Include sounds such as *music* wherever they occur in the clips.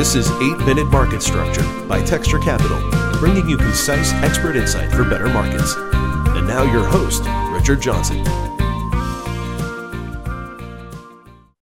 This is 8 Minute Market Structure by Texture Capital, bringing you concise expert insight for better markets. And now, your host, Richard Johnson.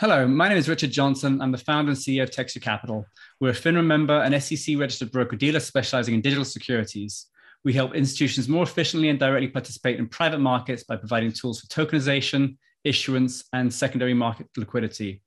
Hello, my name is Richard Johnson. I'm the founder and CEO of Texture Capital. We're a FINRA member and SEC registered broker dealer specializing in digital securities. We help institutions more efficiently and directly participate in private markets by providing tools for tokenization, issuance, and secondary market liquidity.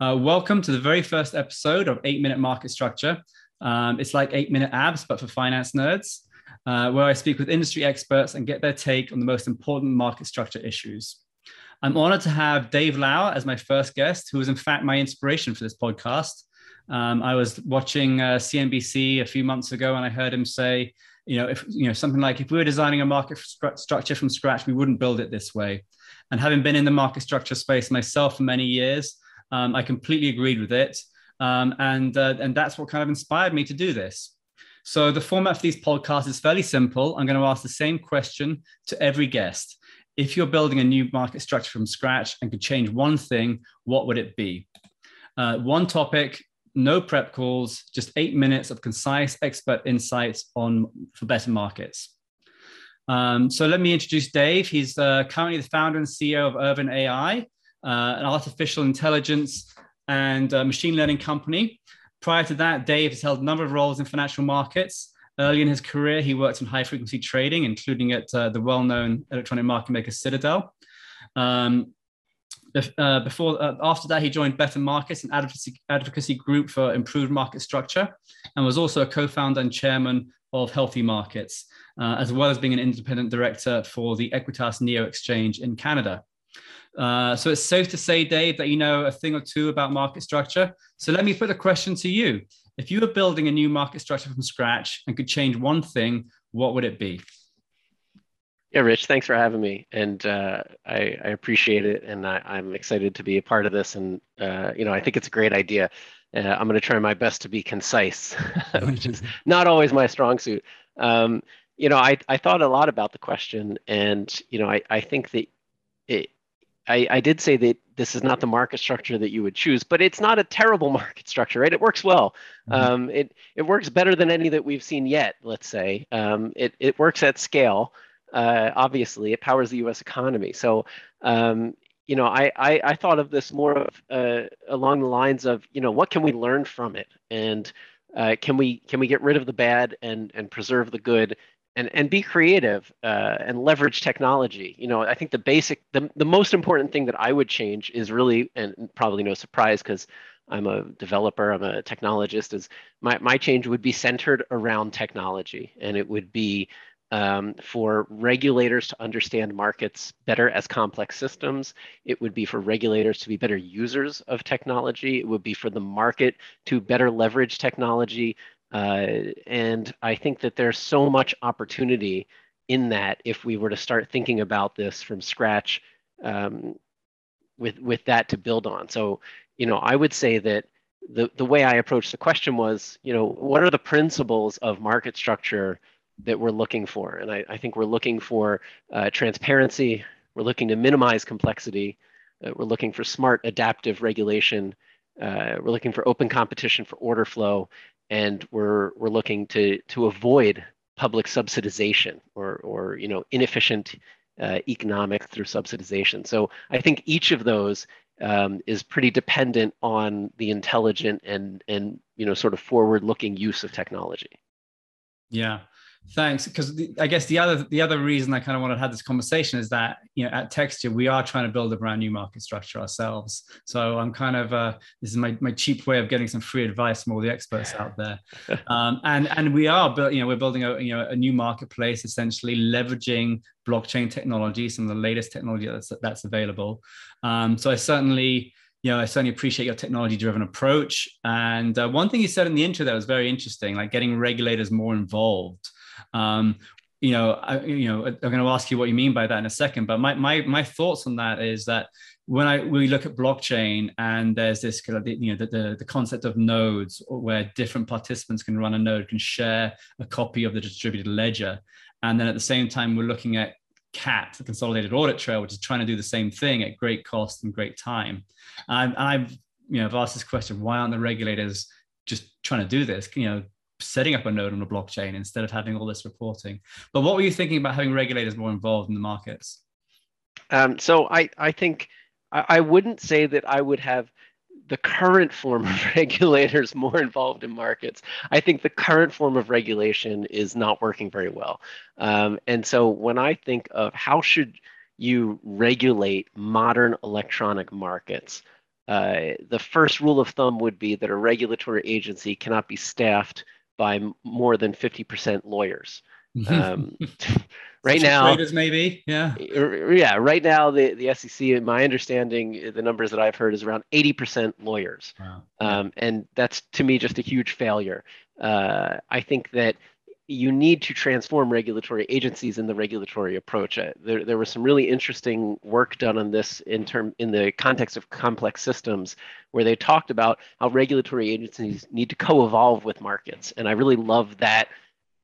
Uh, welcome to the very first episode of 8 Minute Market Structure. Um, it's like 8 Minute Abs, but for finance nerds, uh, where I speak with industry experts and get their take on the most important market structure issues. I'm honored to have Dave Lauer as my first guest, who was in fact my inspiration for this podcast. Um, I was watching uh, CNBC a few months ago and I heard him say, you know, if you know something like if we were designing a market structure from scratch, we wouldn't build it this way. And having been in the market structure space myself for many years, um, I completely agreed with it. Um, and, uh, and that's what kind of inspired me to do this. So the format for these podcasts is fairly simple. I'm going to ask the same question to every guest. If you're building a new market structure from scratch and could change one thing, what would it be? Uh, one topic, no prep calls, just eight minutes of concise expert insights on for better markets. Um, so let me introduce Dave. He's uh, currently the founder and CEO of Urvin AI, an artificial intelligence and uh, machine learning company. Prior to that, Dave has held a number of roles in financial markets. Early in his career, he worked in high frequency trading, including at uh, the well known electronic market maker Citadel. Um, uh, before, uh, after that, he joined Better Markets, an advocacy, advocacy group for improved market structure, and was also a co founder and chairman of Healthy Markets, uh, as well as being an independent director for the Aequitas Neo Exchange in Canada. Uh, so it's safe to say, Dave, that you know a thing or two about market structure. So let me put a question to you. If you were building a new market structure from scratch and could change one thing, what would it be? Yeah, Rich, thanks for having me, and uh, I, I, appreciate it, and I, am excited to be a part of this. And uh, you know, I think it's a great idea. Uh, I'm going to try my best to be concise, *laughs* which is not always my strong suit. Um, you know, I, I thought a lot about the question, and you know, I, I think that it, I, I did say that this is not the market structure that you would choose, but it's not a terrible *laughs* market structure, right? It works well. Mm-hmm. Um, it it works better than any that we've seen yet. Let's say um, it it works at scale. Uh, obviously, it powers the U.S. economy. So, um, you know, I, I, I thought of this more of uh, along the lines of, you know, what can we learn from it, and uh, can we can we get rid of the bad and and preserve the good and and be creative uh, and leverage technology. You know, I think the basic, the, the most important thing that I would change is really, and probably no surprise because I'm a developer, I'm a technologist, is my, my change would be centered around technology. And it would be um, for regulators to understand markets better as complex systems. It would be for regulators to be better users of technology. It would be for the market to better leverage technology uh, and I think that there's so much opportunity in that if we were to start thinking about this from scratch um, with, with that to build on. So, you know, I would say that the, the way I approached the question was, you know, what are the principles of market structure that we're looking for? And I, I think we're looking for uh, transparency, we're looking to minimize complexity, uh, we're looking for smart adaptive regulation, uh, we're looking for open competition for order flow, and we're we're looking to to avoid public subsidization or or you know inefficient uh, economics through subsidization. So I think each of those um, is pretty dependent on the intelligent and and you know sort of forward looking use of technology. Yeah, Thanks, because I guess the other the other reason I kind of wanted to have this conversation is that you know at Texture we are trying to build a brand new market structure ourselves. So I'm kind of uh, this is my, my cheap way of getting some free advice from all the experts out there, *laughs* um, and and we are built you know we're building a you know a new marketplace essentially leveraging blockchain technology, some of the latest technology that's that's available. Um, so I certainly you know, I certainly appreciate your technology driven approach. And uh, one thing you said in the intro that was very interesting, like getting regulators more involved. Um, you know, I, you know, I'm going to ask you what you mean by that in a second. But my my my thoughts on that is that when I we look at blockchain and there's this kind of you know the, the, the concept of nodes where different participants can run a node can share a copy of the distributed ledger, and then at the same time we're looking at CAT, the Consolidated Audit Trail, which is trying to do the same thing at great cost and great time. And I've you know I've asked this question: Why aren't the regulators just trying to do this, you know, setting up a node on a blockchain instead of having all this reporting. But what were you thinking about having regulators more involved in the markets? Um, so I, I think I, I wouldn't say that I would have the current form of *laughs* regulators more involved in markets. I think the current form of regulation is not working very well. Um, and so when I think of how should you regulate modern electronic markets, uh, the first rule of thumb would be that a regulatory agency cannot be staffed by more than 50% lawyers. Um, *laughs* *laughs* right now, maybe, yeah, yeah. Right now, the the SEC, in my understanding, the numbers that I've heard is around 80% lawyers, wow. um, and that's to me just a huge failure. Uh, I think that you need to transform regulatory agencies in the regulatory approach. Uh, there, there was some really interesting work done on this in term in the context of complex systems, where they talked about how regulatory agencies need to co-evolve with markets, and I really love that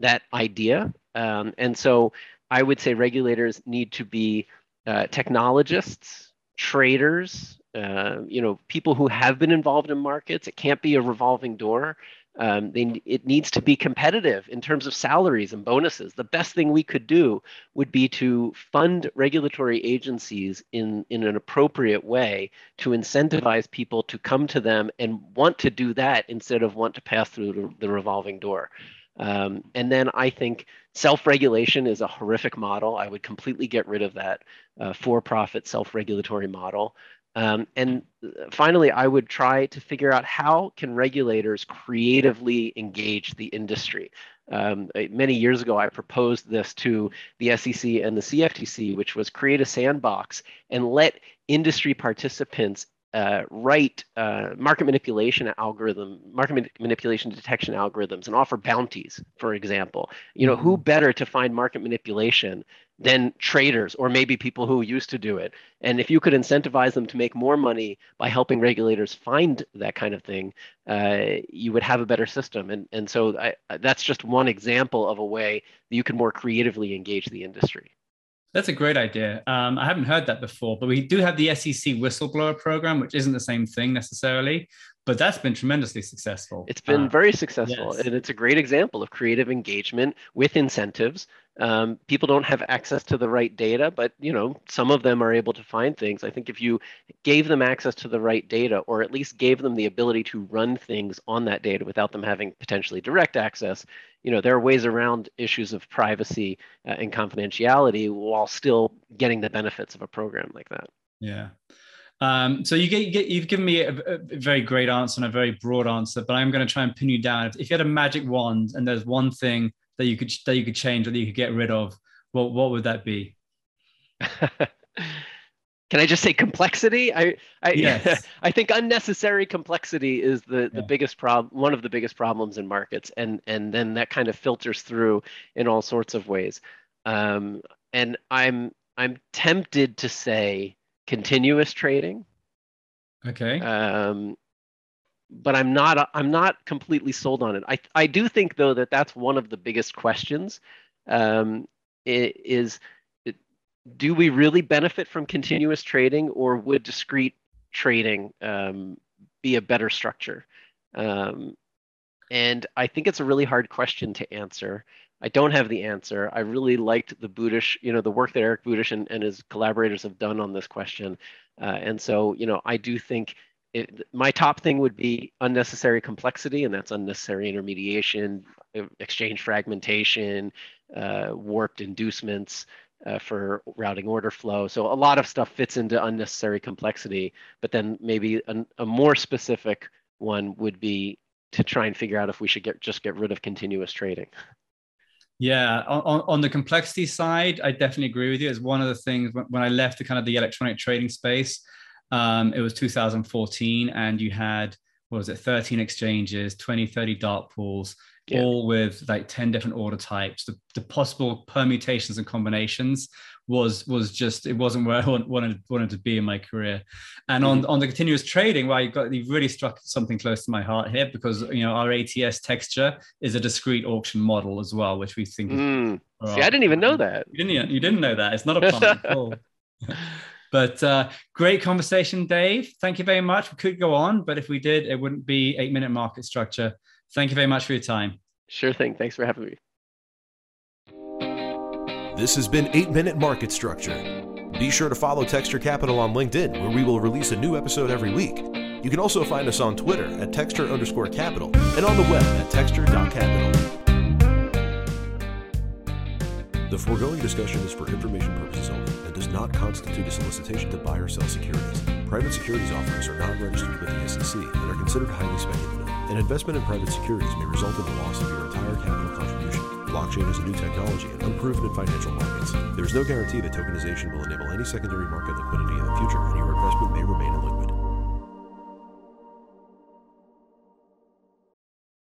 that idea. Um, and so I would say regulators need to be uh, technologists, traders, uh, you know, people who have been involved in markets. It can't be a revolving door. Um, they, it needs to be competitive in terms of salaries and bonuses. The best thing we could do would be to fund regulatory agencies in, in an appropriate way to incentivize people to come to them and want to do that instead of want to pass through the, revolving door. Um, and then I think self regulation is a horrific model. I would completely get rid of that uh, for profit self regulatory model. Um, and uh, finally, I would try to figure out how can regulators creatively engage the industry. Um, many years ago, I proposed this to the SEC and the CFTC, which was create a sandbox and let industry participants uh, write uh, market manipulation algorithm, market ma- manipulation detection algorithms, and offer bounties, for example. You know, who mm-hmm. better to find market manipulation than traders or maybe people who used to do it? And if you could incentivize them to make more money by helping regulators find that kind of thing, uh, you would have a better system. And and so I, that's just one example of a way that you can more creatively engage the industry. That's a great idea. Um, I haven't heard that before, but we do have the SEC whistleblower program, which isn't the same thing necessarily, but that's been tremendously successful. It's been uh, very successful, yes. and it's a great example of creative engagement with incentives. Um, people don't have access to the right data, but you know some of them are able to find things. I think if you gave them access to the right data, or at least gave them the ability to run things on that data without them having potentially direct access, you know there are ways around issues of privacy uh, and confidentiality while still getting the benefits of a program like that. Yeah. Um, so you get, you get you've given me a, a, very great answer and a very broad answer, but I'm going to try and pin you down. If, if, you had a magic wand and there's one thing that you could that you could change or that you could get rid of, what what would that be? *laughs* Can I just say complexity? I I, yes. *laughs* I think unnecessary complexity is the, the yeah. biggest problem, one of the biggest problems in markets, and and then that kind of filters through in all sorts of ways. Um, and I'm I'm tempted to say continuous trading. Okay. Um, but I'm not I'm not completely sold on it. I I do think though that that's one of the biggest questions. Um, is do we really benefit from continuous trading, or would discrete trading um, be a better structure? Um, and I think it's a really hard question to answer. I don't have the answer. I really liked the Budish, you know, the work that Eric Budish and, and his collaborators have done on this question. Uh, and so, you know, I do think it, my top thing would be unnecessary complexity, and that's unnecessary intermediation, exchange fragmentation, uh, warped inducements uh, for routing order flow. So a lot of stuff fits into unnecessary complexity, but then maybe a, a more specific one would be to try and figure out if we should get just get rid of continuous trading. *laughs* Yeah, on, on the complexity side, I definitely agree with you. It's one of the things when I left the kind of the electronic trading space, um, it was 2014, and you had what was it, 13 exchanges, 20, 30 dark pools, yeah. all with like 10 different order types. The, the possible permutations and combinations was was just it wasn't where I wanted wanted to be in my career. And on mm-hmm. on the continuous trading, well, you got you've really struck something close to my heart here because you know our ATS texture is a discrete auction model as well, which we think. Mm. See, I didn't even know that. You didn't you didn't know that. It's not a problem at *laughs* all. But uh, great conversation, Dave. Thank you very much. We could go on, but if we did, it wouldn't be eight minute market structure. Thank you very much for your time. Sure thing. Thanks for having me. This has been 8 Minute Market Structure. Be sure to follow Texture Capital on LinkedIn, where we will release a new episode every week. You can also find us on Twitter at texture underscore capital and on the web at texture.capital. The foregoing discussion is for information purposes only and does not constitute a solicitation to buy or sell securities. Private securities offerings are not registered with the SEC and are considered highly speculative. An investment in private securities may result in the loss of your entire capital contribution. Blockchain is a new technology and unproven in financial markets. There is no guarantee that tokenization will enable any secondary market liquidity in the future, and your investment